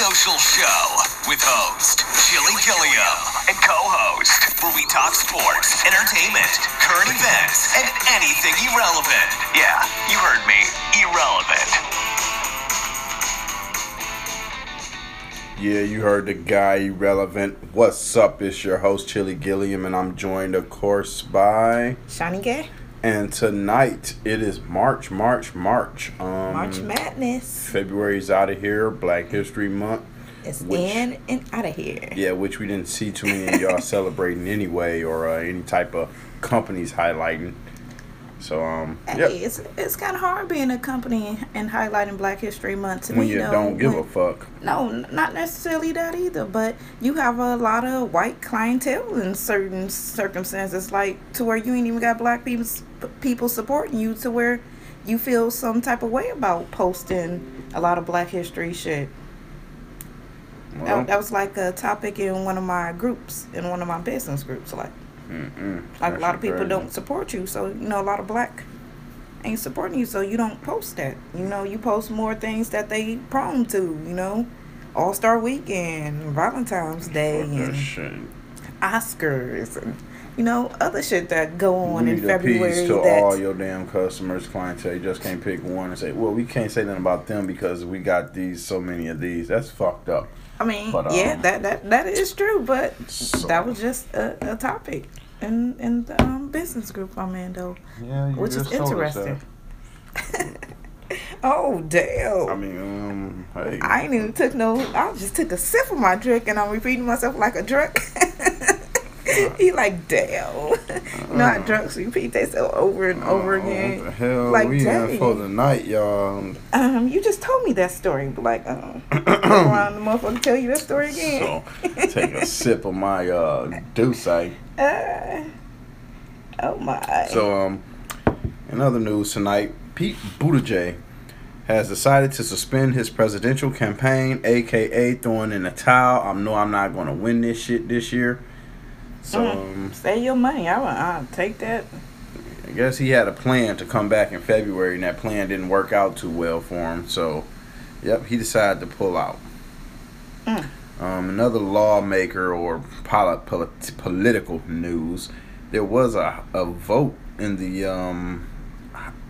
social show with host Chilly Guilliam and co-host where we talk sports, entertainment, current events, and anything irrelevant. Yeah, you heard me. Irrelevant. Yeah, you heard the guy irrelevant. What's up? It's your host Chilly Guilliam, and I'm joined, of course, by. Shani K. And tonight it is March, March, March. Um, March Madness. February's out of here. Black History Month. It's which- in and out of here. Yeah, which we didn't see too many of y'all celebrating anyway, or uh, any type of companies highlighting. So um, Hey, yep. it's it's kind of hard being a company and highlighting Black History Month to When me. you though, don't give when- a fuck. No, not necessarily that either. But you have a lot of white clientele in certain circumstances, like to where you ain't even got black people people supporting you, to where you feel some type of way about posting a lot of Black History shit. Well, That, that was like a topic in one of my groups, in one of my business groups. Like, mm-mm, like a lot of people crazy. don't support you, so you know a lot of black ain't supporting you, so you don't post that. You know, you post more things that they prone to. You know, All Star Weekend, Valentine's Day, and. Oscars, and you know other shit that go on in February. piece to that all your damn customers, clientele. You just can't pick one and say, "Well, we can't say nothing about them because we got these so many of these." That's fucked up. I mean, But, yeah, um, that that that is true, but So- that was just a, a topic in in the um, business group I'm in though, Yeah, which is interesting. oh damn! I mean, um, hey, I ain't even took no. I just took a sip of my drink and I'm repeating myself like a drunk. he like, damn. Not drunks repeat themselves over and over Uh, again. What the hell Like, we in dang. for the night, y'all? Um, you just told me that story, but like, um, around the motherfucker tell you that story again. So take a sip of my uh Douce. Uh, oh my. So um, in other news tonight, Pete Buttigieg has decided to suspend his presidential campaign, aka throwing in the towel. I know I'm not going to win this shit this year. So Mm. um, Save your money. I would I'll take that. I guess he had a plan to come back in February, and that plan didn't work out too well for him. So, yep, he decided to pull out. Mm. Um, another lawmaker or poli- polit- political news, there was a, a vote in the um,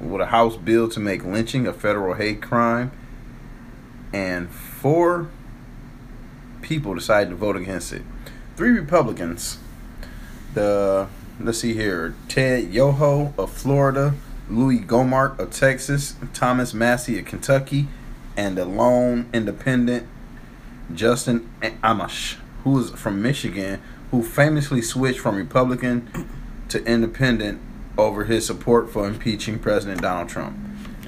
with a House bill to make lynching a federal hate crime, and four people decided to vote against it. Three Republicans the let's see here. Ted yoho of florida louis gohmert of texas thomas Massie of kentucky and the lone independent justin amash who is from michigan who famously switched from republican to independent over his support for impeaching president donald trump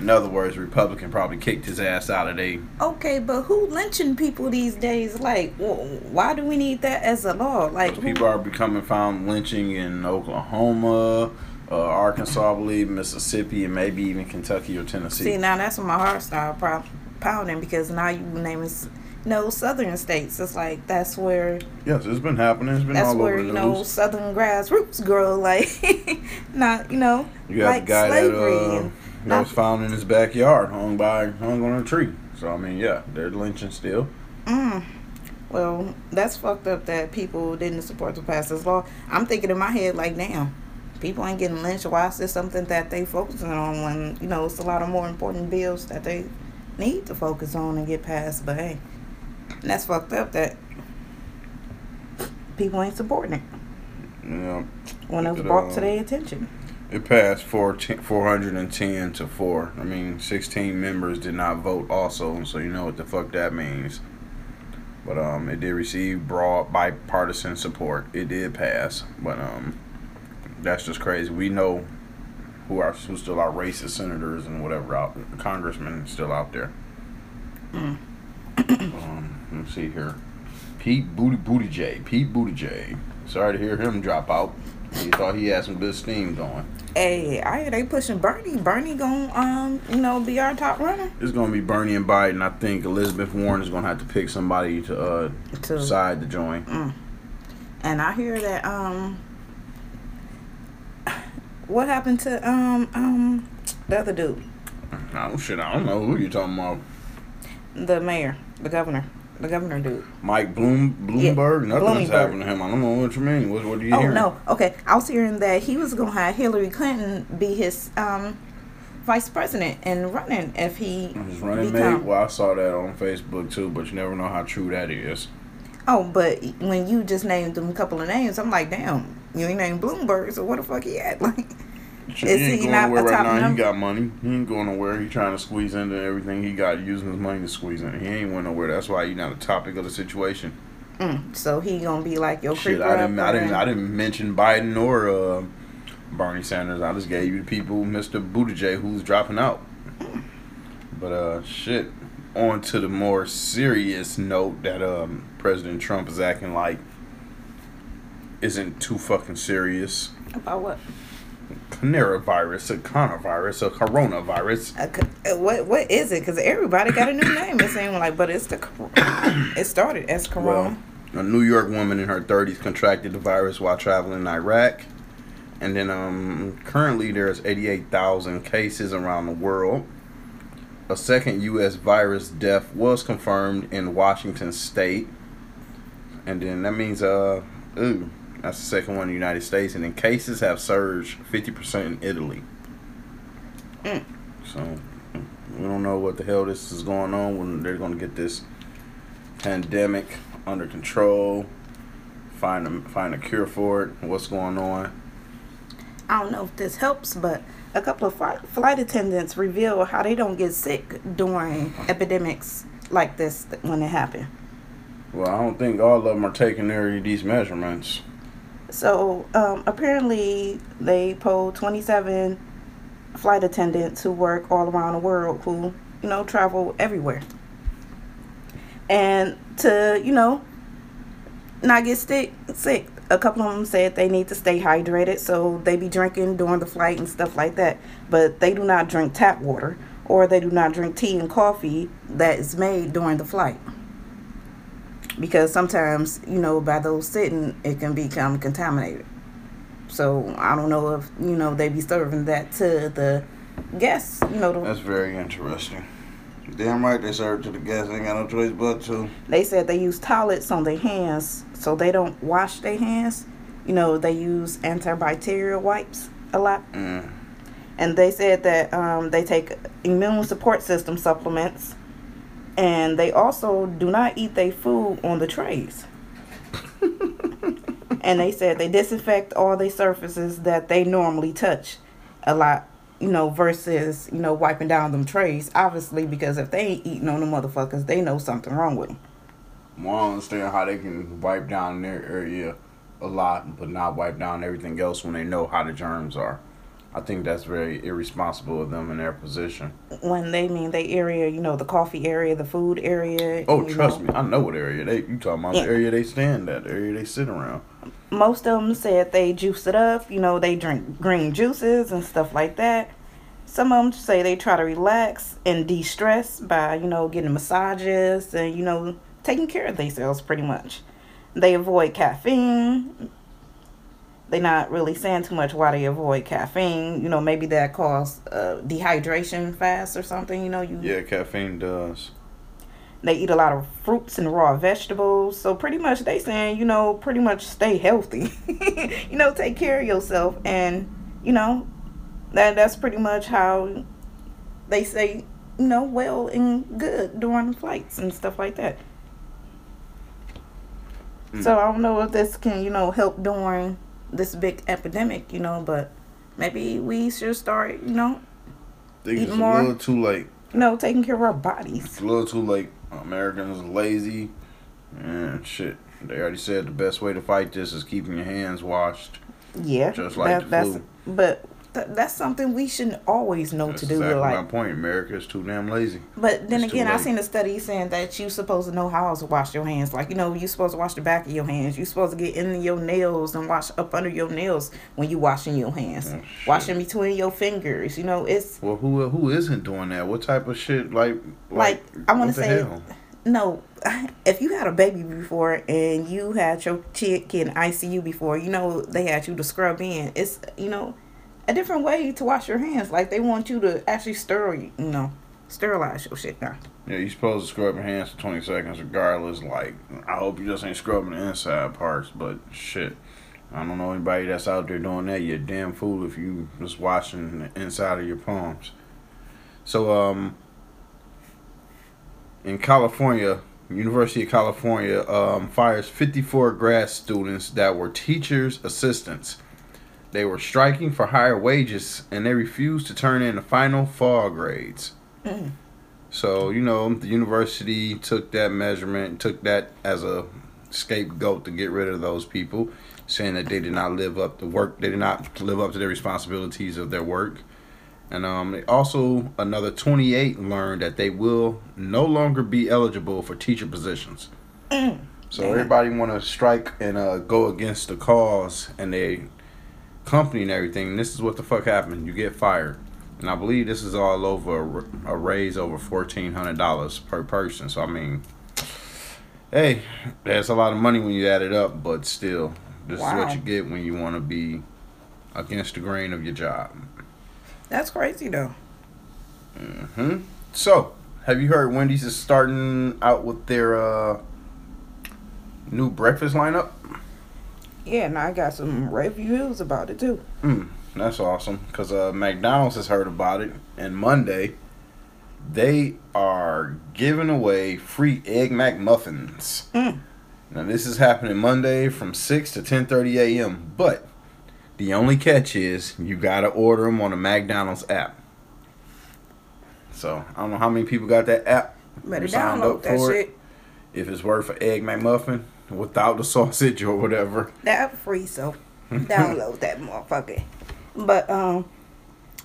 in other words republican probably kicked his ass out of there. Okay, but who lynching people these days? Like, why do we need that as a law? Like, People are becoming found lynching in Oklahoma, uh, Arkansas, I believe, Mississippi, and maybe even Kentucky or Tennessee. See, now that's when my heart started pounding because now you naming s- no southern states. It's like that's where yes, it's been happening. It's been that's all where over you know news. southern grassroots grow. Like, not you know You got like the guy that, slavery uh, and that was found in his backyard, hung by hung on a tree. So I mean, yeah, they're lynching still. Mm. Well, that's fucked up that people didn't support to pass this law. I'm thinking in my head like, damn, people ain't getting lynched. Why is this something that they focusing on when you know it's a lot of more important bills that they need to focus on and get passed? But hey, and that's fucked up that people ain't supporting it know, when it was brought uh, to their attention. It passed 410 to four. I mean, 16 members did not vote also, so you know what the fuck that means. But um, it did receive broad bipartisan support. It did pass, but um, that's just crazy. We know who are who still are racist senators and whatever out congressmen still out there. Mm. um, let's see here, Pete Booty Buttigieg. Pete Buttigieg. Sorry to hear him drop out. He thought he had some good steam going. Hey, I hear they pushing Bernie. Bernie gonna um you know be our top runner. It's gonna be Bernie and Biden. I think Elizabeth Warren is gonna have to pick somebody to uh, To decide to join. Mm. And I hear that um what happened to um um the other dude, Oh shit. I don't know who you're talking about. the mayor, the governor. The governor dude. Mike Bloom Bloomberg. Yeah, Nothing's Bloomberg. happened to him. I don't know what you mean. What, what do you hear? Oh hear? no, okay. I was hearing that he was gonna have Hillary Clinton be his um, vice president and running if he His running become. mate. Well, I saw that on Facebook too, but you never know how true that is. Oh, but when you just named them a couple of names, I'm like, damn, you ain't named Bloomberg, so what the fuck he at? Like, Shit, Is he ain't he going nowhere right top now. He got money. He ain't going nowhere. He trying to squeeze into everything he got, using his money to squeeze in. He ain't went nowhere. That's why he not a topic of the situation. mm, so he gonna be like your Shit, I didn't, I didn't, I didn't mention Biden or uh, Bernie Sanders. I just gave you the people, Mr. Buttigieg, who's dropping out. But uh, shit. On to the more serious note that um, President Trump is acting like isn't too fucking serious. about what? Coronavirus, a coronavirus, a coronavirus. Uh, what what is it? Because everybody got a new name. It seems like, but it's the it started as Corona. Well, a New York woman in her 30s contracted the virus while traveling in Iraq. And then um, currently there's 88,000 cases around the world. A second U.S. virus death was confirmed in Washington State. And then that means, uh, ooh, that's the second one in the United States. And then cases have surged 50% in Italy. Mm. So we don't know what the hell this is going on when they're going to get this pandemic under control, find a, find a cure for it, what's going on. I don't know if this helps, but a couple of flight, flight attendants reveal how they don't get sick during epidemics like this when it happen. Well, I don't think all of them are taking their these measurements. So um, apparently, they polled 27 flight attendants who work all around the world who, you know, travel everywhere. And to, you know, not get sick, sick. A couple of them said they need to stay hydrated, so they be drinking during the flight and stuff like that. But they do not drink tap water, or they do not drink tea and coffee that is made during the flight because sometimes you know by those sitting it can become contaminated so i don't know if you know they be serving that to the guests you know the, That's very interesting. Damn right they serve to the guests. Ain't got no choice but to. they said they use towelettes on their hands so they don't wash their hands you know they use antibacterial wipes a lot Mm. and they said that um, they take immune support system supplements and they also do not eat their food on the trays and they said they disinfect all their surfaces that they normally touch a lot you know versus you know wiping down them trays obviously because if they ain't eating on the motherfuckers they know something wrong with them Well, I don't understand how they can wipe down their area a lot, but not wipe down everything else when they know how the germs are. I think that's very irresponsible of them in their position. when they mean they area you know the coffee area the food area Oh, trust know. me, I know what area they. You talking about Yeah. the area they stand at, the area they sit around. most of them said they juice it up. You know, they drink green juices and stuff like that. Some of them say they try to relax and de-stress by, you know, getting massages and, you know, taking care of themselves pretty much. They avoid caffeine. They're not really saying too much why they avoid caffeine. You know, maybe that cause uh, dehydration fast or something. You know, you Yeah, caffeine does. they eat a lot of fruits and raw vegetables. So pretty much they saying, you know, pretty much stay healthy. you know, take care of yourself and, you know, that that's pretty much how they say, you know, well and good during flights and stuff like that. So I don't know if this can, you know, help during this big epidemic, you know, but maybe we should start, you know, think Eat it's more. a little too late. you know, taking care of our bodies. It's a little too late. Americans are lazy. And shit. They already said the best way to fight this is keeping your hands washed. Yeah, Just like the that's flu. but th- that's something we shouldn't always know That's to do. exactly like, my point. America is too damn lazy. but then it's again, I seen a study saying that you supposed to know how to wash your hands. Like you know, you supposed to wash the back of your hands. You supposed to get in your nails and wash up under your nails when you're washing your hands. Oh. Washing between your fingers. You know, it's Well, who who isn't doing that? What type of shit? Like, Like, I wanna say- hell? no. If you had a baby before and you had your kid in ICU before, you know they had you to scrub in. It's you know a different way to wash your hands. Like they want you to actually stir, you know, sterilize your shit now. Yeah, you're supposed to scrub your hands for 20 seconds regardless. Like, I hope you just ain't scrubbing the inside parts, but shit. I don't know anybody that's out there doing that. You're a damn fool if you just washing the inside of your palms. So, um, in California, University of California um, fires 54 grad students that were teachers' assistants. They were striking for higher wages and they refused to turn in the final fall grades. Mm. So, you know, the university took that measurement, took that as a scapegoat to get rid of those people, saying that they did not live up to work, they did not live up to their responsibilities of their work. And um, also another 28 learned that they will no longer be eligible for teacher positions. Mm. So Yeah. everybody want to strike and uh, go against the cause and they company and everything. This is what the fuck happened. You get fired, and I believe this is all over a, raise over fourteen hundred dollars per person. So I mean, hey, that's a lot of money when you add it up, but still, this is what you get when you want to be against the grain of your job. That's crazy though. hmm So, have you heard Wendy's is starting out with their uh, new breakfast lineup? Yeah, and I got some reviews about it too. Mm, that's awesome because uh, McDonald's has heard about it, and Monday they are giving away free egg McMuffins. Mm. Now this is happening Monday from six to ten thirty a.m. But the only catch is you gotta order them on the McDonald's app. So I don't know how many people got that app. Better download that shit. it. If it's worth an egg McMuffin without the sausage or whatever. That free, so download that motherfucker. But um,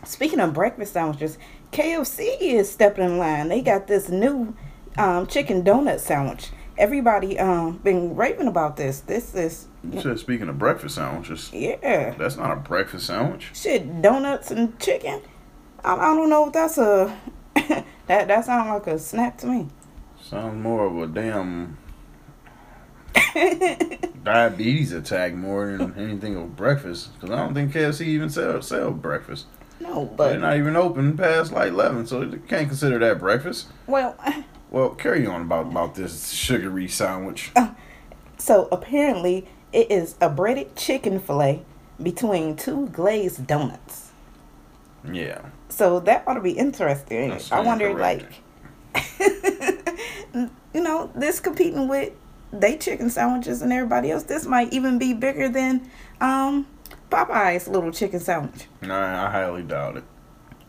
speaking of breakfast sandwiches, KFC is stepping in line. They got this new um, chicken donut sandwich. Everybody um been raving about this. This is You said speaking of breakfast sandwiches, yeah, that's not a breakfast sandwich. shit. Donuts and chicken. I, I don't know if that's a that that sounds like a snack to me. Sounds more of a damn diabetes attack more than anything of breakfast. Because I don't think KFC even sell sell breakfast. No, but They're not even open past like eleven, so you can't consider that breakfast. well. Well, carry on about about this sugary sandwich. Oh, so apparently, it is a breaded chicken fillet between two glazed donuts. Yeah, So that ought to be interesting. That's I wonder, like, you know, this competing with they chicken sandwiches and everybody else. This might even be bigger than um Popeye's little chicken sandwich. nah, I highly doubt it.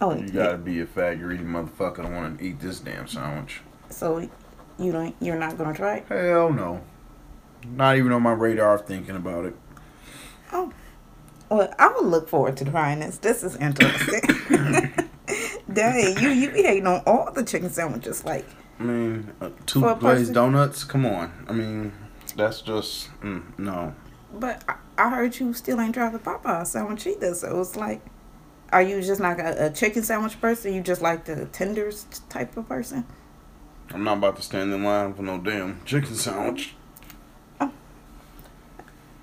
Oh, You gotta be a fat greedy motherfucker to want to eat this damn sandwich. so you don't, you're not gonna try it? Hell no. Not even on my radar of thinking about it. Oh, well, I would look forward to trying this. This is interesting. Dang, you you be hating on all the chicken sandwiches, like. I mean, uh, two glazed donuts. Come on. I mean, that's just mm, no. But I, I heard you still ain't tried the Popeye sandwich either. So it's like, are you just like a, a chicken sandwich person? You just like the tenders type of person? I'm not about to stand in line for no damn chicken sandwich.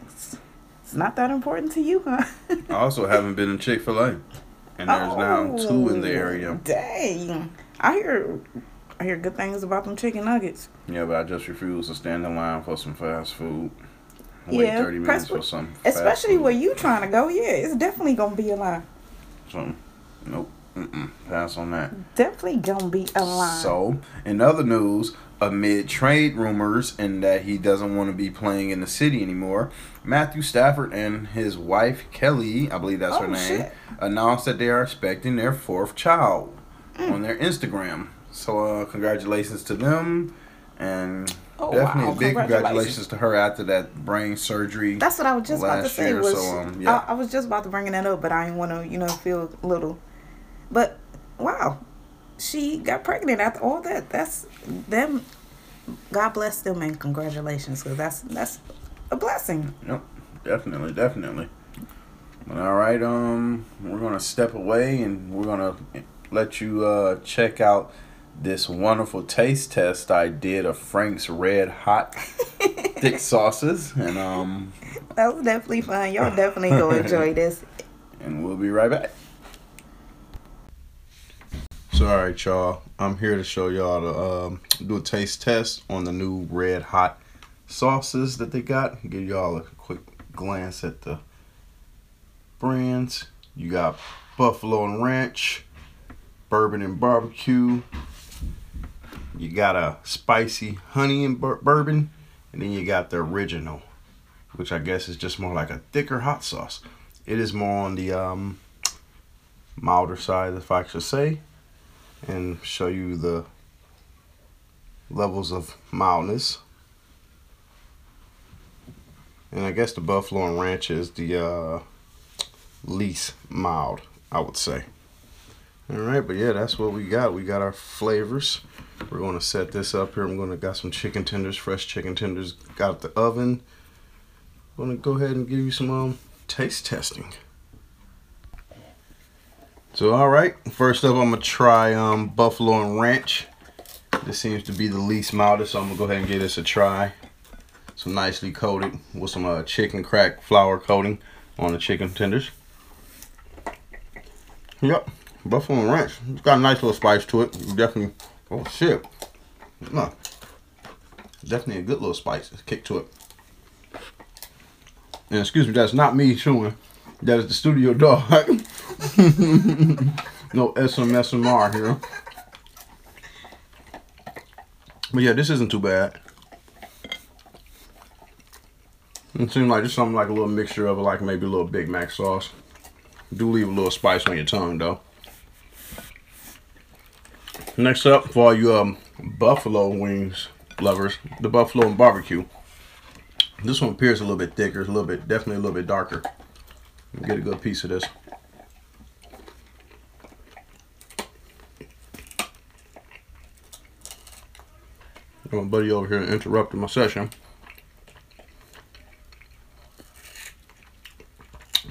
It's, it's not that important to you, huh? I also haven't been in Chick Fil A, and there's now two in the area. Oh, Dang, I hear, hear good things about them chicken nuggets. Yeah, but I just refuse to stand in line for some fast food. Wait Yeah, 30 minutes for some. Especially where you trying to go. Yeah, it's definitely gonna be a line. So, nope. Mm-mm. Pass on that. Definitely gonna be a line. So, in other news, amid trade rumors and that he doesn't want to be playing in the city anymore, Matthew Stafford and his wife Kelly, I believe that's her Oh, name, shit. announced that they are expecting their fourth child Mm. on their Instagram. So, uh, congratulations to them, and Oh, definitely wow. big Congratulations. congratulations to her after that brain surgery. That's what I was just about to say. year, Was so, um, yeah. I, I was just about to bring that up, but I didn't want to, you know, feel little. But wow, she got pregnant after all that. That's them. God bless them and congratulations, because that's that's a blessing. Yep, definitely, definitely. But all right, um, we're gonna step away and we're gonna let you uh check out this wonderful taste test I did of Frank's Red Hot thick sauces, and um, That was definitely fun. Y'all definitely go enjoy this. and we'll be right back. So, all right, y'all. I'm here to show y'all to um, do a taste test on the new red hot sauces that they got. Give y'all a quick glance at the brands. You got Buffalo and Ranch, Bourbon and Barbecue. You got a spicy honey and bur- bourbon, and then you got the original, which I guess is just more like a thicker hot sauce. It is more on the um, milder side, if I should say and show you the levels of mildness. And I guess the Buffalo and Ranch is the uh, least mild, I would say. All right, but yeah, that's what we got. We got our flavors. We're going to set this up here. I'm going to got some chicken tenders, fresh chicken tenders, got the oven. I'm going to go ahead and give you some um, taste testing. So all right, first up I'm gonna try um, Buffalo and Ranch. This seems to be the least mildest, so I'm gonna go ahead and give this a try. Some nicely coated with some uh, chicken crack flour coating on the chicken tenders. Yep, Buffalo Ranch. It's got a nice little spice to it. Definitely, oh shit. No, definitely a good little spice kick to it. And excuse me, that's not me chewing. That is the studio dog. no SMSMR here. But yeah, this isn't too bad. It seems like just something like a little mixture of like maybe a little Big Mac sauce. Do leave a little spice on your tongue though. Next up, for all you um buffalo wings lovers, the buffalo and barbecue. This one appears a little bit thicker, a little bit, definitely a little bit darker. Get a good piece of this. My buddy over here interrupted my session.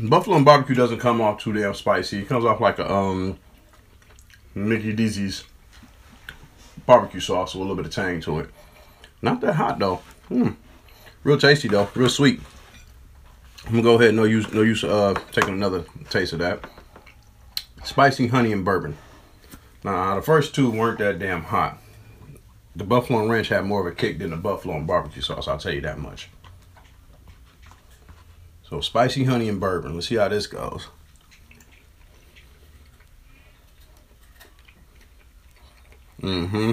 Buffalo and barbecue doesn't come off too damn spicy. It comes off like a um Mickey D's barbecue sauce with a little bit of tang to it. Not that hot though. Hmm. Real tasty though. Real sweet. I'm gonna go ahead. No use. No use. Uh, taking another taste of that. Spicy honey and bourbon. Now the first two weren't that damn hot. The buffalo and ranch had more of a kick than the buffalo and barbecue sauce. I'll tell you that much. So spicy honey and bourbon. Let's see how this goes. Mm-hmm.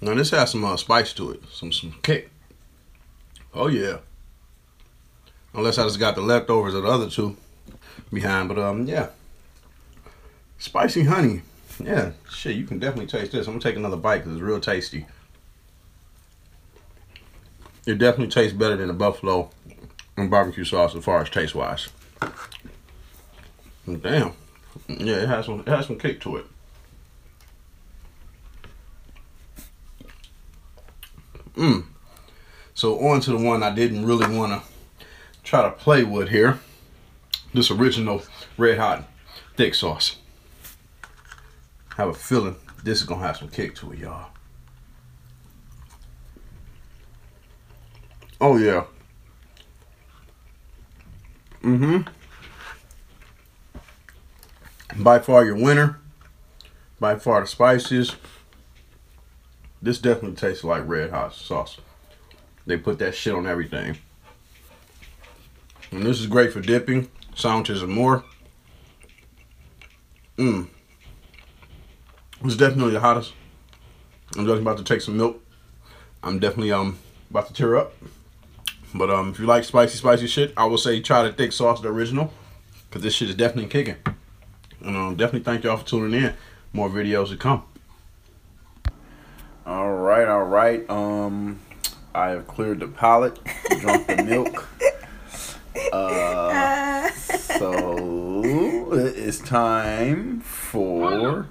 Now this has some uh, spice to it, some some kick. Oh yeah. Unless I just got the leftovers of the other two behind, but um yeah. Spicy honey, yeah, shit, you can definitely taste this. I'm gonna take another bite because it's real tasty. It definitely tastes better than the buffalo and barbecue sauce as far as taste wise. Damn, yeah, it has some it has some kick to it. Mm. So on to the one I didn't really want to try to play with here. This original red hot thick sauce. Have a feeling this is gonna have some kick to it, y'all. Oh yeah. Mm-hmm. By far your winner. By far the spiciest. This definitely tastes like red hot sauce. They put that shit on everything. And this is great for dipping, sandwiches, and more. Mmm. It's definitely the hottest. I'm just about to take some milk. I'm definitely um about to tear up. But um, if you like spicy, spicy shit, I will say try the thick sauce, the original, because this shit is definitely kicking. And um, definitely thank y'all for tuning in. More videos to come. All right, all right. Um, I have cleared the palate, drunk the milk. Uh, so it's time for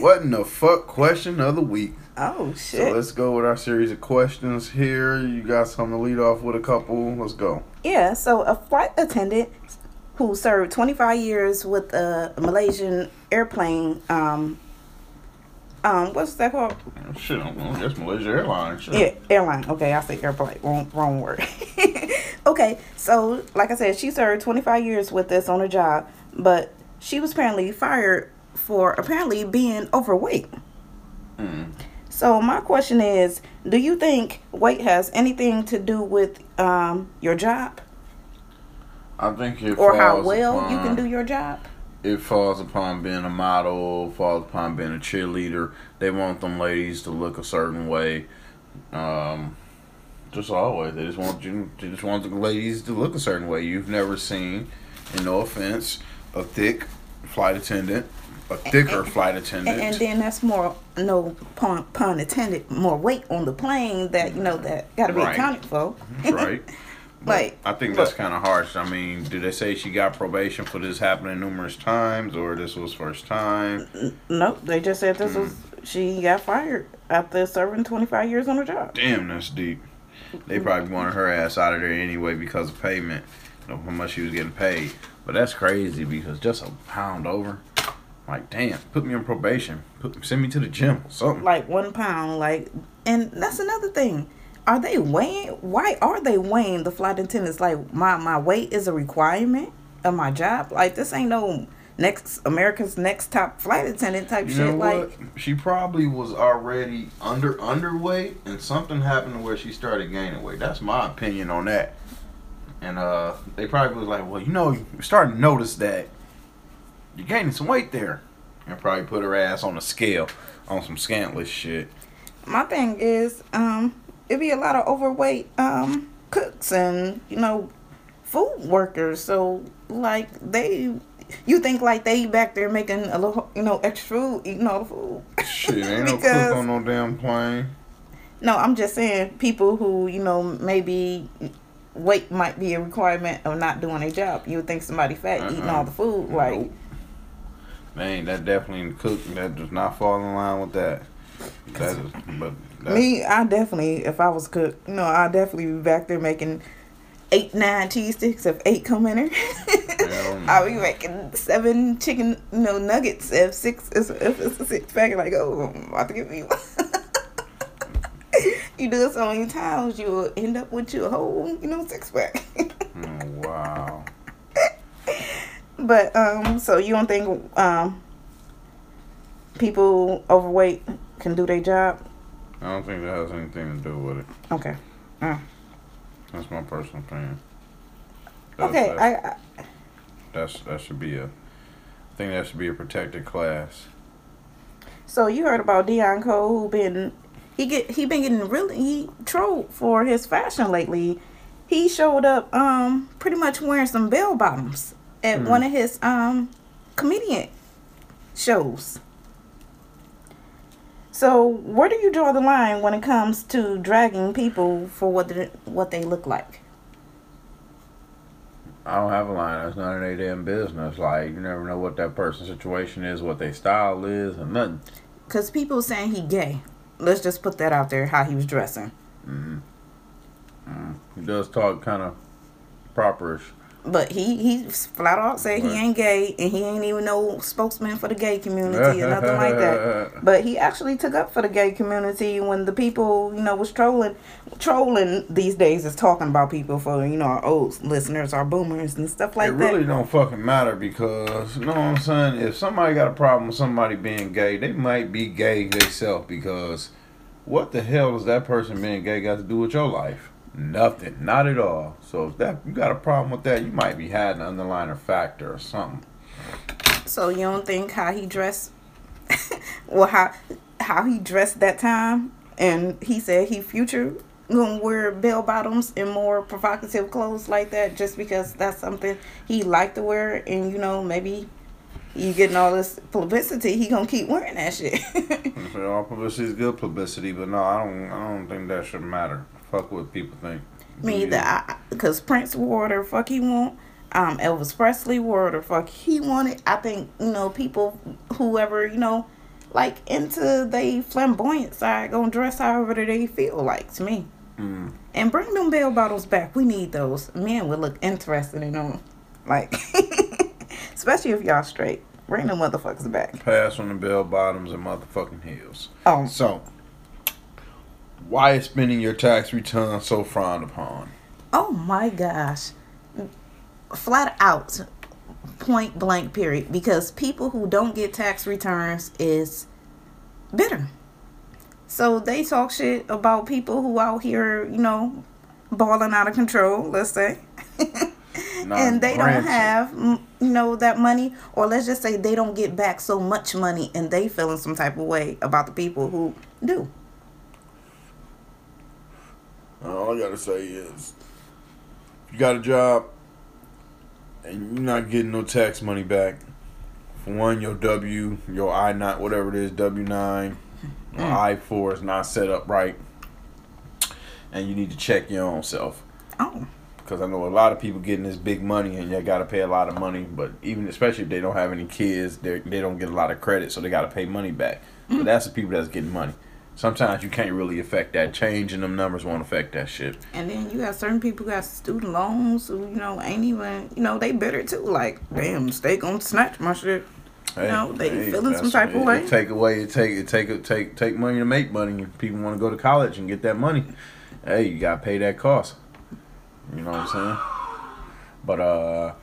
what in the fuck question of the week. Oh shit! So let's go with our series of questions here. You got something to lead off with a couple. Let's go. Yeah, so a flight attendant who served 25 years with a Malaysian airplane, um, um, what's that called? Shit, I don't know. That's Malaysia Airlines. Shit. Yeah, airline. Okay, I said airplane. Wrong, wrong word. Okay, so like I said, she served 25 years with this on a job, but she was apparently fired for apparently being overweight. Mm. So my question is, do you think weight has anything to do with um, your job I think it or how well you can do your job? It falls upon being a model, falls upon being a cheerleader. They want them ladies to look a certain way. Um, just always, they just want you. They just want the ladies to look a certain way. You've never seen, and no offense, a thick flight attendant, a thicker flight attendant. And, and then that's more no pun, pun intended more weight on the plane that you know that got to be Right. accounted for. right. Like, I think that's kind of harsh. I mean, did they say she got probation for this happening numerous times, or this was first time? Nope, they just said this was hmm. she got fired after serving 25 years on her job. Damn, that's deep. They mm-hmm. probably wanted her ass out of there anyway because of payment, you know, how much she was getting paid. But that's crazy because just a pound over, like damn, put me on probation, put send me to the gym, something. Like one pound, like, and that's another thing. Are they weighing? Why are they weighing the flight attendants? Like my my weight is a requirement of my job. Like this ain't no next America's next top flight attendant type You shit. Like She probably was already under underweight, and something happened to where she started gaining weight. That's my opinion on that. And uh, they probably was like, well, you know, you're starting to notice that you're gaining some weight there, and probably put her ass on a scale on some scantless shit. my thing is, um, it be a lot of overweight um cooks and you know food workers. So like they, you think like they back there making a little you know extra food, eating all the food. Shit, ain't no cook on no damn plane. No, I'm just saying people who you know maybe weight might be a requirement of not doing a job. You would think somebody fat eating Uh-uh. all the food, like Nope. Man, that definitely cook. That does not fall in line with that. That is, but that, me. I definitely, if I was cook, you know, I definitely be back there making eight, nine cheese sticks if eight come in there. I'll be making seven chicken, you know, nuggets if six if if it's a six pack. Like, oh, I'm about to give you. One. You do it so many times, you will end up with your whole, you know, six pack. Oh, wow. But um, so you don't think um, people overweight can do their job? I don't think that has anything to do with it. Okay. Uh, That's my personal opinion. That's, okay. That's, I, I that's that should be a. I think that should be a protected class. so you heard about Deon Cole who been he get he been getting really he trolled for his fashion lately. He showed up um pretty much wearing some bell bottoms at one of his um comedian shows. So where do you draw the line when it comes to dragging people for what they, what they look like? I don't have a line. That's none of their damn business. Like you never know what that person's situation is, what their style is, and nothing. Cause people saying he gay. Let's just put that out there. How he was dressing, Mm. He does talk kind of properish. But he he flat out said he ain't gay and he ain't even no spokesman for the gay community or nothing like that. But he actually took up for the gay community when the people you know was trolling. Trolling these days is talking about people for you know our old listeners, our boomers and stuff like it that. It really don't fucking matter because you know what I'm saying. If somebody got a problem with somebody being gay, they might be gay themselves because what the hell does that person being gay got to do with your life? Nothing, not at all. So if that you got a problem with that, you might be hiding an underlying factor or something. So you don't think how he dressed, well how how he dressed that time, and he said he future gonna wear bell bottoms and more provocative clothes like that just because that's something he liked to wear, and you know maybe you getting all this publicity, he gonna keep wearing that shit. So all publicity is good publicity, but no, I don't. I don't think that should matter. Fuck what people think. Me either, because Prince wore whatever the fuck he want. Um, Elvis Presley wore whatever the fuck he wanted. I think you know people, whoever you know, like into the flamboyant side, gonna dress however they feel like. To me, Mm. and bring them bell bottles back. We need those. Men would look interested in them, like, especially if y'all straight. Bring them motherfuckers back. Pass on the bell bottoms and motherfucking heels. Oh, So, why is spending your tax return so frowned upon? Oh my gosh. Flat out, point blank, period. Because people who don't get tax returns is bitter. So they talk shit about people who out here, you know, balling out of control, let's say. and they don't have, you know, that money. Or let's just say they don't get back so much money and they feeling some type of way about the people who do. All I gotta say is, you got a job and you're not getting no tax money back, for one, your W, your I nine, whatever it is, W nine, mm. or I four is not set up right, and you need to check your own self. Oh. Because I know a lot of people getting this big money and you got to pay a lot of money, but even especially if they don't have any kids, they they don't get a lot of credit, so they got to pay money back. But mm. that's the people that's getting money. Sometimes you can't really affect that. Change Changing them numbers won't affect that shit. And then you got certain people who got student loans who, you know, ain't even, you know, they bitter too. Like, damn, they gonna snatch my shit. Hey, know, they feeling some type of way. It take away, it take it take it take take money to make money. If people want to go to college and get that money, hey, you gotta pay that cost. You know what I'm saying? But uh,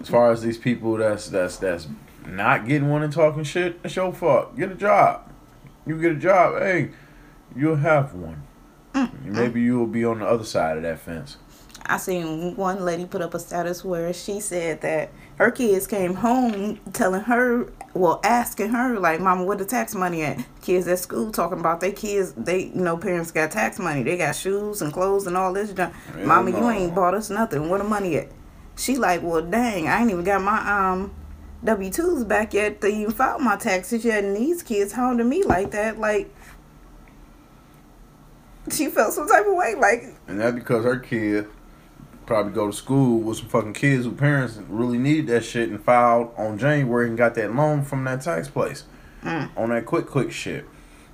as far as these people that's that's that's not getting one and talking shit, it's your fault. Get a job. You get a job, hey, you'll have one. Mm, Maybe you will be on the other side of that fence. I seen one lady put up a status where she said that her kids came home telling her, well, asking her, like, Mama, where the tax money at? Kids at school talking about their kids, they, you know, parents got tax money. They got shoes and clothes and all this junk. Mama, you ain't bought us nothing. Where the money at? She like, well, dang, I ain't even got my um W twos back yet to even file my taxes yet, and these kids hounding me like that, like. She felt some type of way, like And that's because her kid probably go to school with some fucking kids who parents really needed that shit and filed on January and got that loan from that tax place. Mm. On that quick, quick shit.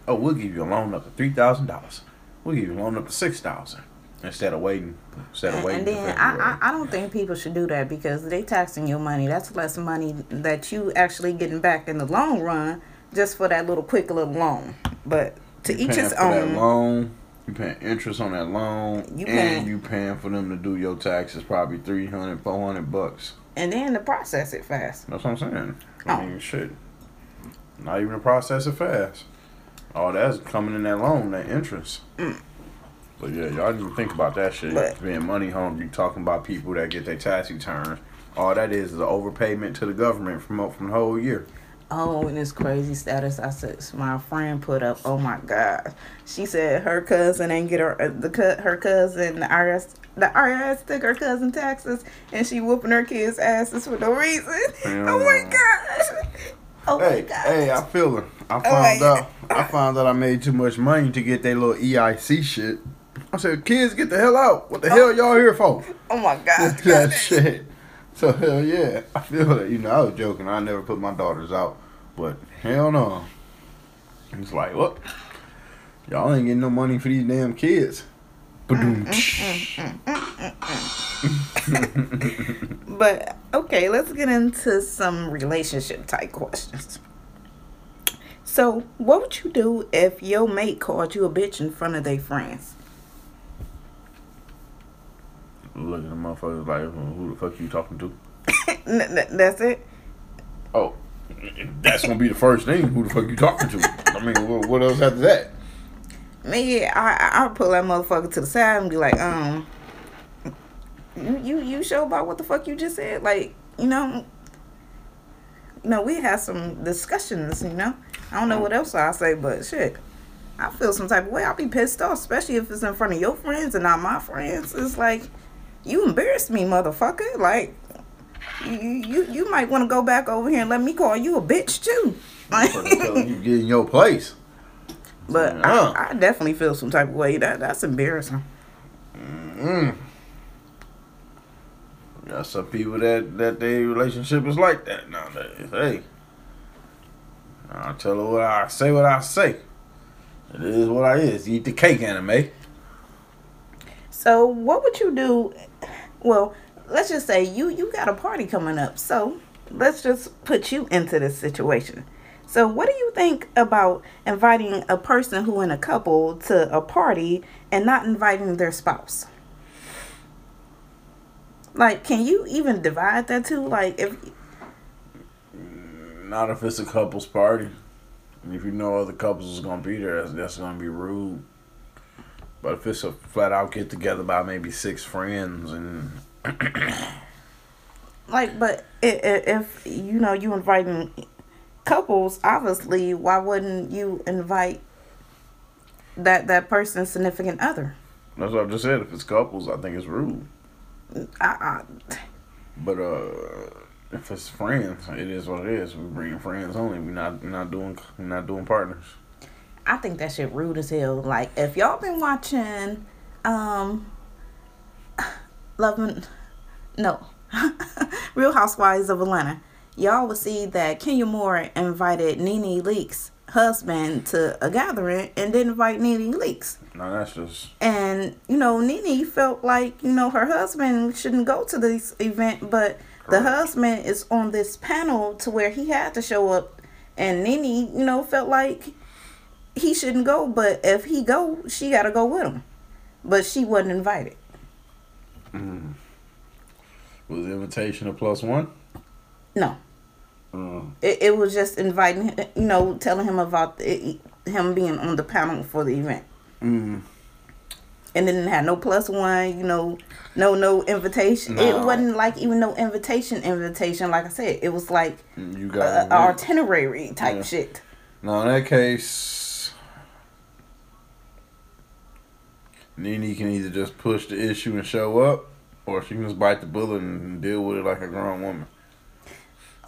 Oh, we'll give you a loan up to three thousand dollars. We'll give you a loan up to six thousand. Instead of waiting instead of waiting. And then I, I, I don't think people should do that because they taxing your money. That's less money that you actually getting back in the long run just for that little quick little loan. But to You each his that own. loan. You paying interest on that loan, You and you paying for them to do your taxes probably 300, 400 bucks. And then to process it fast. That's what I'm saying. I Oh. mean, shit. Not even a process it fast. All that's coming in that loan, that interest. Mm. But yeah, y'all didn't even think about that shit. But- Being money hungry, talking about people that get their tax returns. All that is is an overpayment to the government from from the whole year. Oh, and this crazy status I said my friend put up. Oh my god, she said her cousin ain't get her the cut her cousin the IRS the IRS took her cousin taxes and she whooping her kids asses for no reason. Oh my gosh. Oh my Hey, god. hey, I feel it. I Oh, found yeah. out. I found out I made too much money to get that little EIC shit. I said, kids, get the hell out. What the oh. hell y'all here for? Oh my god. that shit. So hell yeah, I feel it. You know, I was joking. I never put my daughters out, but hell no. It's like what? Y'all ain't getting no money for these damn kids. Mm, mm, mm, but okay, let's get into some relationship type questions. So, what would you do if your mate called you a bitch in front of their friends? Look at the motherfuckers like, who the fuck you talking to? That's it. Oh, that's gonna be the first thing. Who the fuck you talking to? I mean, what, what else after that? Me, I I I'll pull that motherfucker to the side and be like, um, you you you sure about what the fuck you just said? Like, you know, you know, we had some discussions. You know, I don't know what else I'll say, but shit. I feel some type of way. I'll be pissed off, especially if it's in front of your friends and not my friends. It's like, you embarrassed me, motherfucker. Like, you you, you might want to go back over here and let me call you a bitch too. Motherfucker you get in your place. But Yeah. I, I definitely feel some type of way. That that's embarrassing. Mm. Got some people that that their relationship is like that nowadays. Hey, I tell her what I say. What I say. It is what I is. Eat the cake, Anna Mae. So what would you do? Well, let's just say you you got a party coming up. So let's just put you into this situation. So what do you think about inviting a person who in a couple to a party and not inviting their spouse? Like, can you even divide that too? Like, if Not if it's a couples party. If you know other couples is gonna be there, that's, that's gonna be rude. But if it's a flat out get together by maybe six friends and like, but i- i- if you know you inviting couples, obviously, why wouldn't you invite that that person's significant other? that's what I just said. If it's couples, I think it's rude. I, I, But uh, if it's friends, it is what it is. We bringing friends only. We not we not doing we not doing partners. I think that shit rude as hell. Like, if y'all been watching, um, Loving, no, Real Housewives of Atlanta, y'all will see that Kenya Moore invited Nene Leakes' husband to a gathering and didn't invite Nene Leakes. No, that's just And, you know, Nene felt like, you know, her husband shouldn't go to this event, but the husband is on this panel to where he had to show up. And Nene, you know, felt like he shouldn't go, but if he go, she got to go with him. But she wasn't invited. was the invitation a plus one. No. Uh, It, it was just inviting, you know, telling him about the, him being on the panel for the event. mm, and then it had no plus one, you know, no no invitation. No. It wasn't like even no invitation invitation. Like I said, it was like you a, got a itinerary type Yeah. shit. No, in that case, Nene can either just push the issue and show up, or she can just bite the bullet and deal with it like a grown woman.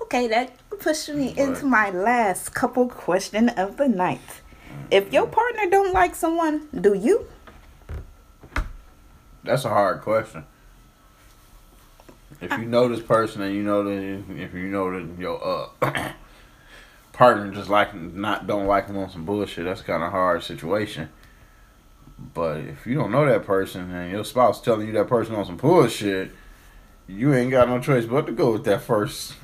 Okay, that pushed me Right. into my last couple question of the night. If your partner don't like someone, do you? That's a hard question. If you know this person and you know that if you know that your uh partner just like not don't like them on some bullshit, that's kind of hard situation. But if you don't know that person and your spouse telling you that person on some bullshit, you ain't got no choice but to go with that first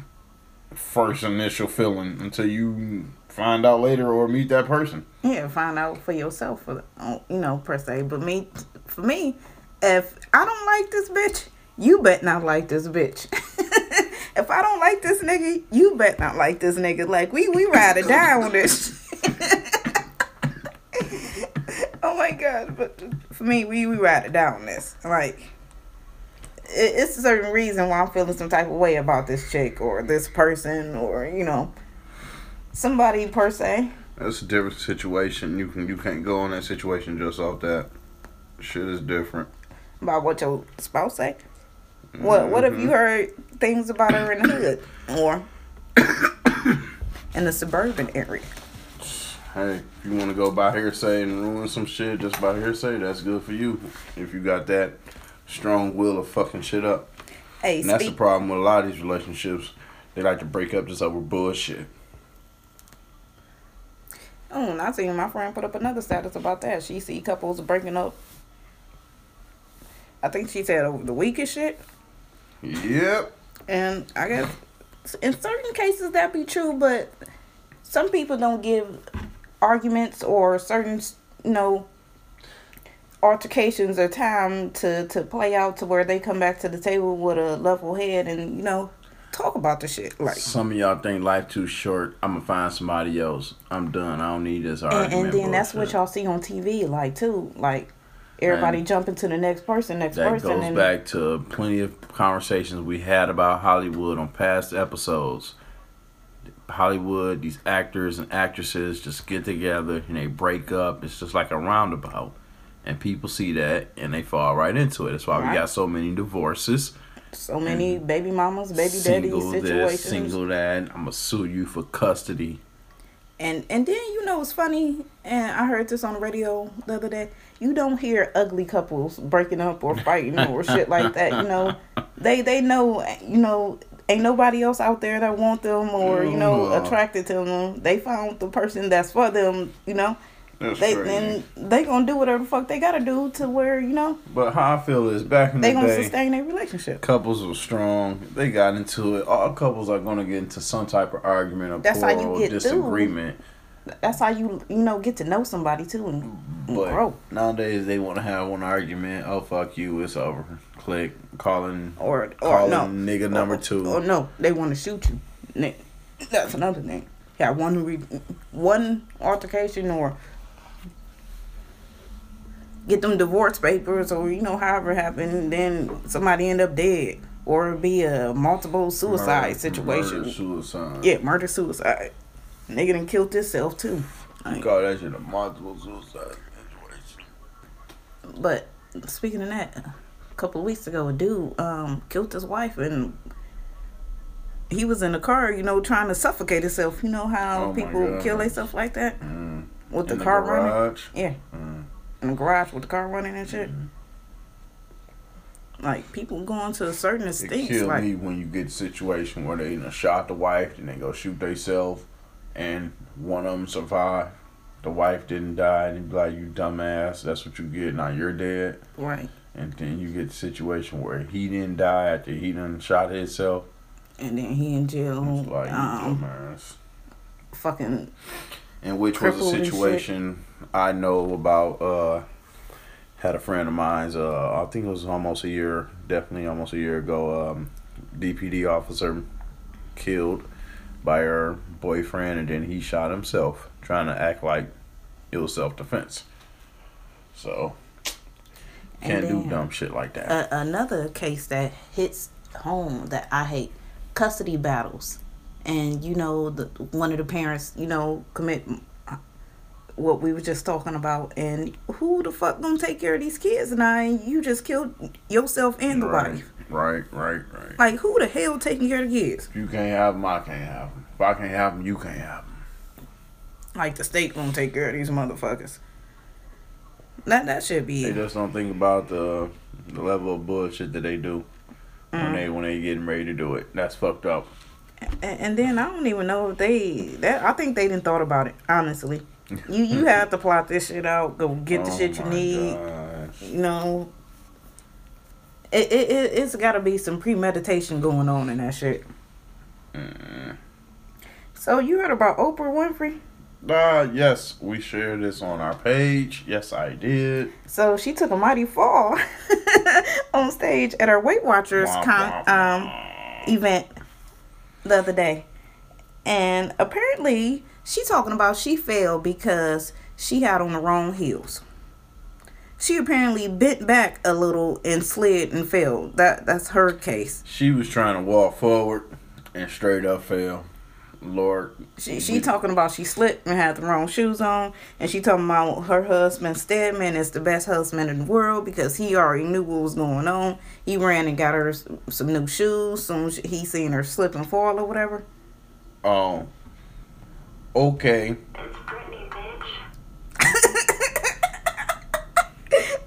first initial feeling until you find out later or meet that person. Yeah, find out for yourself, you know, per se. But me, for me, if I don't like this bitch, you bet not like this bitch. if I don't like this nigga, you bet not like this nigga. Like we we ride or die on this. oh my god! But for me, we we ride it down this. Like it, it's a certain reason why I'm feeling some type of way about this chick or this person or you know somebody per se. That's a different situation. You can you can't go in that situation just off that. Shit is different. about what your spouse say. What What have you mm-hmm. heard things about her in the hood or in the suburban area? Hey, if you want to go by hearsay and ruin some shit just by hearsay, that's good for you. If you got that strong will of fucking shit up. Hey, And that's the problem with a lot of these relationships. They like to break up just over bullshit. oh, and I seen my friend put up another status about that. She see couples breaking up. I think she said over the weakest shit. Yep. And I guess in certain cases that be true, but some people don't give arguments or certain, you know, altercations or time to to play out to where they come back to the table with a level head and you know talk about the shit like. Some of y'all think life too short. I'm gonna find somebody else. I'm done. I don't need this And, argument. and then that's what y'all see on TV, like too, like everybody And jumping to the next person, next That person, goes and back to plenty of conversations we had about Hollywood on past episodes. Hollywood, these actors and actresses just get together and they break up. It's just like a roundabout. And people see that and they fall right into it. That's why Right. we got so many divorces. so many baby mamas, baby daddy single this, single that. I'm gonna sue you for custody. And and then you know it's funny, and I heard this on the radio the other day. You don't hear ugly couples breaking up or fighting or shit like that. You know, they they know you know ain't nobody else out there that want them or you know No. attracted to them. They found the person that's for them. You know, That's they crazy. then they gonna do whatever the fuck they gotta do to where you know But how I feel is back in the day. they the gonna day, sustain their relationship. couples were strong. They got into it. All couples are gonna get into some type of argument or That's how you quarrel or through. disagreement. that's how you you know get to know somebody too and, and But grow. nowadays they want to have one argument. Oh fuck you, it's over. Click calling Or or calling no, nigga number two. Or no, they want to shoot you. That's another thing. Yeah, one re- one altercation or get them divorce papers or you know however it happened, then somebody end up dead or be a multiple suicide Murder- situation. murder, suicide. Yeah, murder suicide. Nigga done killed himself too. You Like, call that shit a multiple suicide situation. But speaking of that, couple of weeks ago, a dude um, killed his wife and he was in the car, you know, trying to suffocate himself. You know how Oh people kill themselves like that Mm. with the In car running. Yeah, Mm. in the garage with the car running and shit. Mm-hmm. Like people going to a certain It extents. kill Like me when you get a situation where they done shot the wife and they go shoot themselves and one of them survived. The wife didn't die and you be like, you dumbass, that's what you get. Now you're dead. right, And then you get the situation where he didn't die after he done shot himself. and then he in jail. It's like, um, fucking And which was a situation I know about. Uh, had a friend of mine's. Uh, I think it was almost a year, definitely almost a year ago. Um, DPD officer killed by her boyfriend, and then he shot himself, trying to act like it was self defense. So can't do dumb shit like that. a, another case that hits home that I hate custody battles, and you know the one of the parents you know commit uh, what we were just talking about, and who the fuck gonna take care of these kids? And I you just killed yourself and the right, wife. right, right, right. Like who the hell taking care of the kids? If you can't have them, I can't have them. If I can't have them, you can't have them. Like the state gonna take care of these motherfuckers. That that should be They just don't think about the the level of bullshit that they do Mm. when they when they getting ready to do it. That's fucked up. And, and then I don't even know if they that I think they didn't thought about it honestly. You you have to plot this shit out. Go get the Oh shit you need. gosh. You know, it it it- it's got to be some premeditation going on in that shit. Mm. So you heard about Oprah Winfrey? Uh, yes, we shared this on our page. Yes, I did. So she took a mighty fall on stage at her Weight Watchers Womp, con- womp, um womp. event the other day. And apparently she talking about she fell because she had on the wrong heels. She apparently bent back a little and slid and fell. That that's her case. She was trying to walk forward and straight up fell. Lord, She she talking about she slipped and had the wrong shoes on, and she talking about her husband Stedman is the best husband in the world because he already knew what was going on. He ran and got her some new shoes. Soon he seen her slip and fall or whatever. Oh. okay, It's Britney, bitch.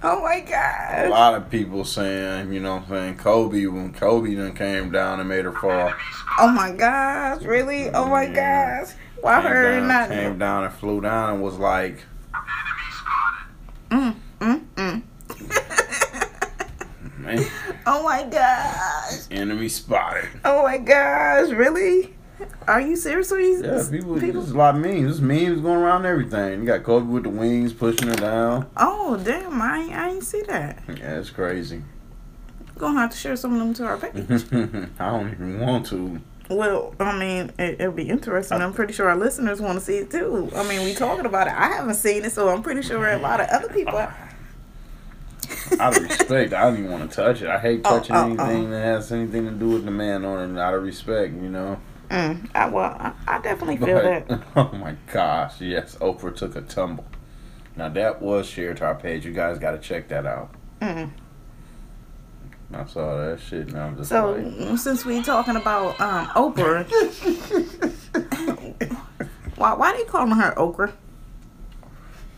Oh my God! a lot of people saying, you know, what I'm saying Kobe when Kobe then came down and made her fall. Oh my gosh! Really? Oh my Yeah. gosh! Why came her down, not? came down and flew down and was like, Mm, mm, mm. man, Oh my gosh! enemy spotted. Oh my gosh! Really? Are you seriously? Yeah, people, there's a lot of memes. There's memes going around everything. You got Kobe with the wings pushing her down. Oh damn! I ain't, I ain't see that. Yeah, it's crazy. We're Gonna have to share some of them to our page. I don't even want to. Well, I mean, it, it'll be interesting. I'm pretty sure our listeners want to see it too. I mean, we talking about it. I haven't seen it, so I'm pretty sure a lot of other people. Out of respect, I don't even want to touch it. I hate Oh, touching oh, oh. anything oh. that has anything to do with the man on it. Out of respect, you know. Mm, I, well, I, I definitely feel But, that. oh my gosh, yes, Oprah took a tumble. Now that was shared to our page. You guys got to check that out. Mm. I saw that shit, and I'm just So, like, mm, since we talking about um, Oprah, why why they calling her Okra?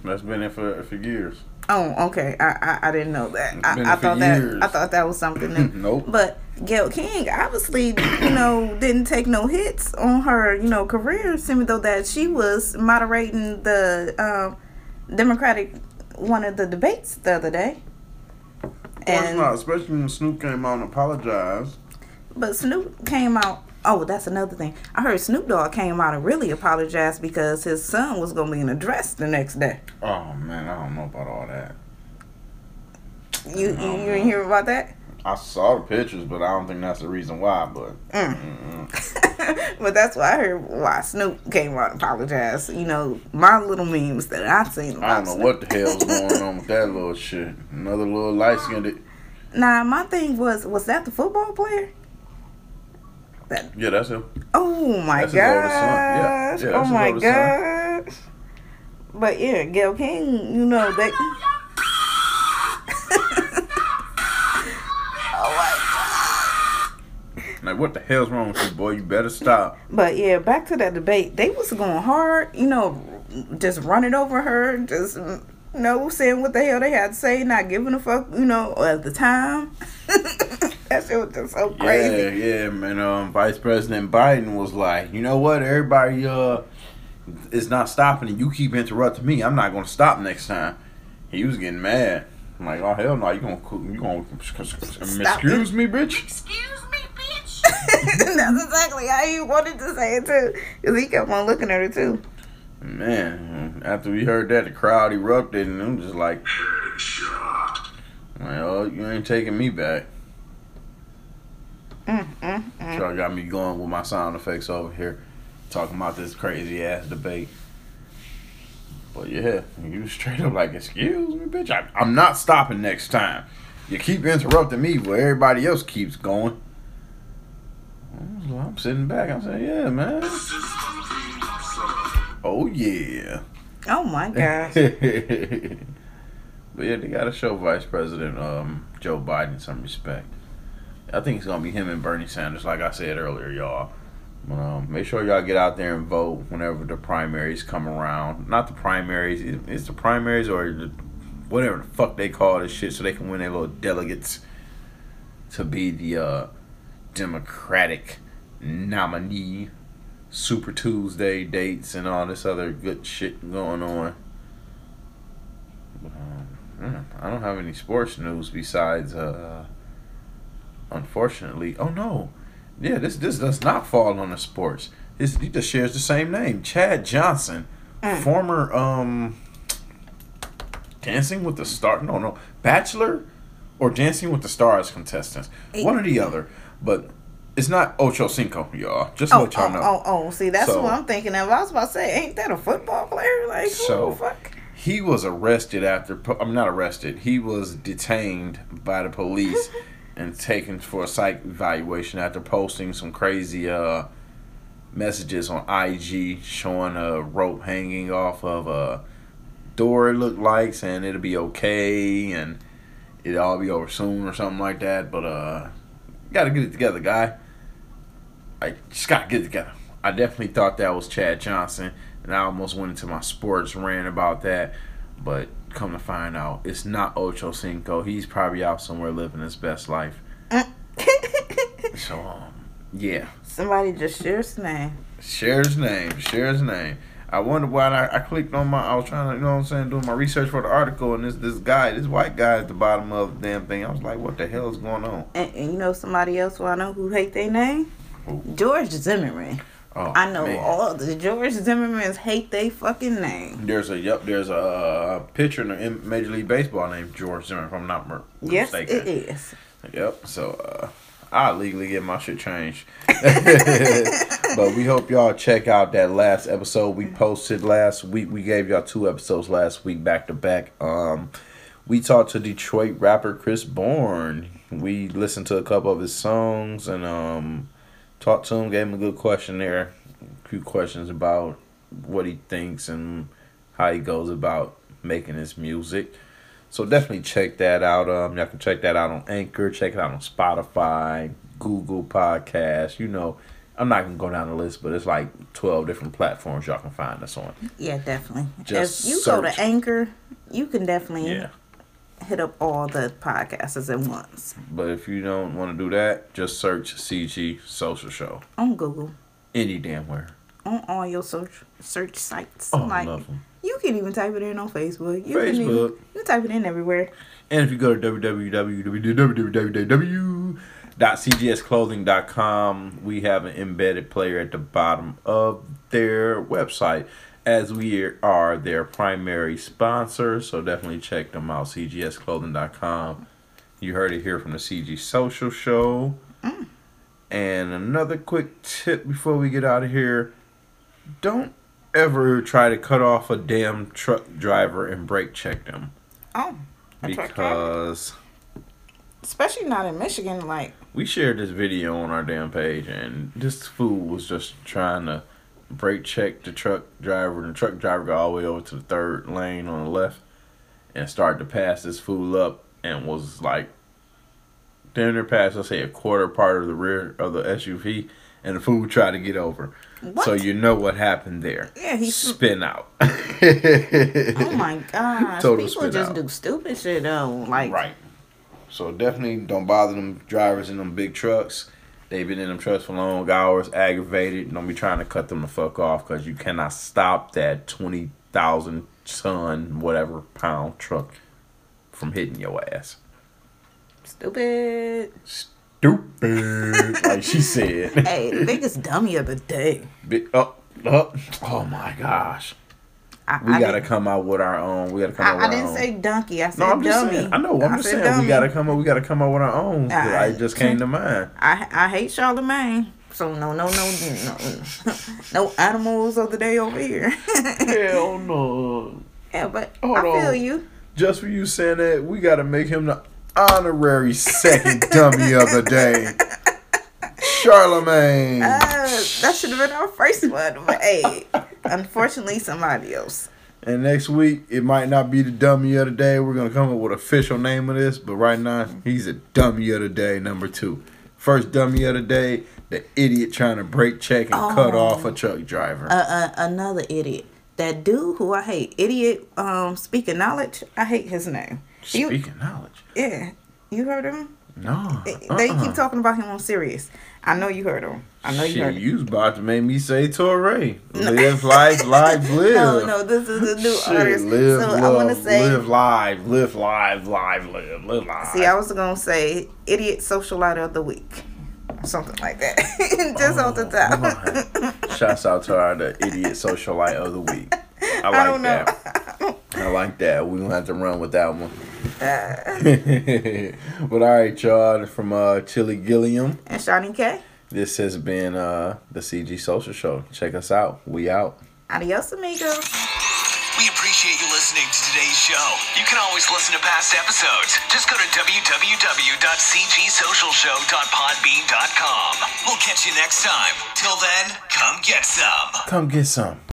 that's been it for for years. Oh, okay. I I, I didn't know that. I, I thought that. I thought that was something new. Nope. But Gayle King obviously, you know, didn't take no hits on her, you know, career, even though that she was moderating the um, Democratic one of the debates the other day. Of course not, especially when Snoop came out and apologized. But Snoop came out Oh, that's another thing. I heard Snoop Dogg came out and really apologized because his son was gonna be in a dress the next day. Oh man, I don't know about all that. You you, you didn't hear about that? I saw the pictures, but I don't think that's the reason why. But mm. but that's why I heard why Snoop came out and apologized. You know, my little memes that I've seen. I don't know Snoop. what the hell's going on with that little shit. Another little light skinned. Nah, my thing was was that the football player? Yeah, that's him. Oh my That's his. Yeah, gosh! yeah, oh my oldest gosh! But yeah, Gayle King, you know they. oh my Like, what the hell's wrong with you, boy? You better stop. But yeah, back to that debate. They was going hard, you know, just running over her, just you know, saying what the hell they had to say, not giving a fuck, you know, at the time. that shit was just so crazy. Yeah, yeah, man. Um, Vice President Biden was like, you know what? Everybody uh is not stopping, and you keep interrupting me. I'm not gonna stop next time. He was getting mad. I'm like, oh hell no, you gonna coo- you gonna excuse me, bitch? Excuse me, bitch. That's exactly how he wanted to say it too, cause he kept on looking at her too. Man, after we heard that, the crowd erupted, and I'm just like, well, you ain't taking me back. Mm, mm, mm. Y'all got me going with my sound effects over here, talking about this crazy ass debate. But yeah, you straight up like, excuse me, bitch. I, I'm not stopping next time. You keep interrupting me where everybody else keeps going. I'm sitting back. I'm saying, yeah, man. Oh yeah. Oh my gosh. but yeah, they gotta show Vice President um, Joe Biden some respect. I think it's gonna be him and Bernie Sanders, like I said earlier, y'all. Um, make sure y'all get out there and vote whenever the primaries come around. Not the primaries, it's the primaries or the, whatever the fuck they call this shit, so they can win their little delegates to be the uh, Democratic nominee. Super Tuesday dates and all this other good shit going on. Um, I don't have any sports news besides, uh, unfortunately. Oh no, yeah, this this does not fall on the sports. This he just shares the same name, Chad Johnson, Mm. former um, Dancing with the Star. No, no, Bachelor or Dancing with the Stars contestants. One or the other, but. It's not Ocho Cinco, y'all. Just Oh, let y'all oh, know. oh, oh, see, that's So- what I'm thinking of. I was about to say, ain't that a football player? Like, So- who the fuck? he was arrested after I'm not arrested. He was detained by the police and taken for a psych evaluation after posting some crazy uh messages on IG showing a rope hanging off of a door it looked like saying it'll be okay and it'll all be over soon or something like that. But uh gotta get it together, guy. I just gotta get it together. I definitely thought that was Chad Johnson and I almost went into my sports rant about that. But come to find out, it's not Ocho Cinco. He's probably out somewhere living his best life. So, um, yeah, Somebody just shares his name. share his name, share his name. I wonder why I, I clicked on my. I was trying to, you know what I'm saying, doing my research for the article, and this this guy, this white guy at the bottom of the damn thing. I was like, what the hell is going on? And, and you know somebody else who I know who hate their name? Who? George Zimmerman. Oh, I know man. all the George Zimmermans hate they fucking name. There's a yep. There's a, uh pitcher in, Major League Baseball named George Zimmerman. If I'm not mer- Yes, mistaken. it is. Yep. So uh, I legally get my shit changed. but we hope y'all check out that last episode we posted last week. We gave y'all two episodes last week back to back. Um, we talked to Detroit rapper Chris Bourne. We listened to a couple of his songs and um, talked to him. Gave him a good questionnaire, a few questions about what he thinks and how he goes about making his music. So definitely check that out. Um, y'all can check that out on Anchor. Check it out on Spotify, Google Podcasts. You know, I'm not gonna go down the list, but it's like 12 different platforms y'all can find us on. Yeah, definitely. Just if you go to Anchor, you can definitely Yeah. Hit up all the podcasts at once But if you don't want to do that, just search CG Social Show. on Google, Any damn where. on all your search search sites. Oh, I like love 'em. you can even type it in on Facebook. You Can even, Facebook. you can type it in everywhere. And if you go to .cgsclothing.com. We have an embedded player at the bottom of their website as we are their primary sponsor. So definitely check them out. cgsclothing.com. You heard it here from the CG Social Show. Mm. And another quick tip before we get out of here don't ever try to cut off a damn truck driver and brake check them. Oh, a truck driver. Because especially not in Michigan. Like, we shared this video on our damn page, and this fool was just trying to brake check the truck driver, and the truck driver got all the way over to the third lane on the left and started to pass this fool up and was like damn near past, let's say, a quarter part of the rear of the SUV, and the fool tried to get over. What? So you know what happened there. Yeah, he spin out. oh my gosh, Total people just out. do stupid shit though. Like, Right. So definitely don't bother them drivers in them big trucks. They've been in them trucks for long hours, aggravated. Don't be trying to cut them the fuck off because you cannot stop that 20,000 ton, whatever pound truck from hitting your ass. stupid. Stupid. like she said. Hey, the biggest dummy of the day. Up, up. Uh, uh, oh my gosh. I, We I gotta come out with our own. We gotta come out I, with I didn't own. say donkey. I said no, I'm dummy. saying. I know. I'm just saying. We gotta come up. We gotta come up with our own. I just came to mind. I I hate Charlemagne. So no no no no no animals of the day over here. Hell no. yeah, but Hold I feel on. you. Just for you saying that, we gotta make him the honorary second dummy of the day. Charlemagne. Uh, that should have been our first one, but hey, unfortunately, somebody else. And next week, it might not be the dummy of the day. We're gonna come up with official name of this, but right now, he's a dummy of the day, number two. First dummy of the day, the idiot trying to brake check and cut Oh. off a truck driver. Uh, uh, another idiot. That dude who I hate, idiot. Um, speaking knowledge. I hate his name. Speaking knowledge. yeah, you heard him. No. They, they uh-uh. keep talking about him on Sirius. I know you heard him. I know you heard him. you was about to make me say Torre. Live life, live, live. No, no, this is a new Shit, artist. live, so love, I want to say. live live, live live, live, live, live live. See, I was gonna say idiot socialite of the week, something like that, just off the oh, top. Alright. Shouts out to our the idiot socialite of the week. I like I don't know. that. I like that. We gonna have to run with that one. Uh, but all right, y'all. From uh, Chilly Guilliam, and Shani K. this has been uh, the CG Social Show. Check us out. We out. Adios, amigos. We appreciate you listening to today's show. You can always listen to past episodes. Just go to www.cgsocialshow.podbean.com. We'll catch you next time. Till then, come get some. Come get some.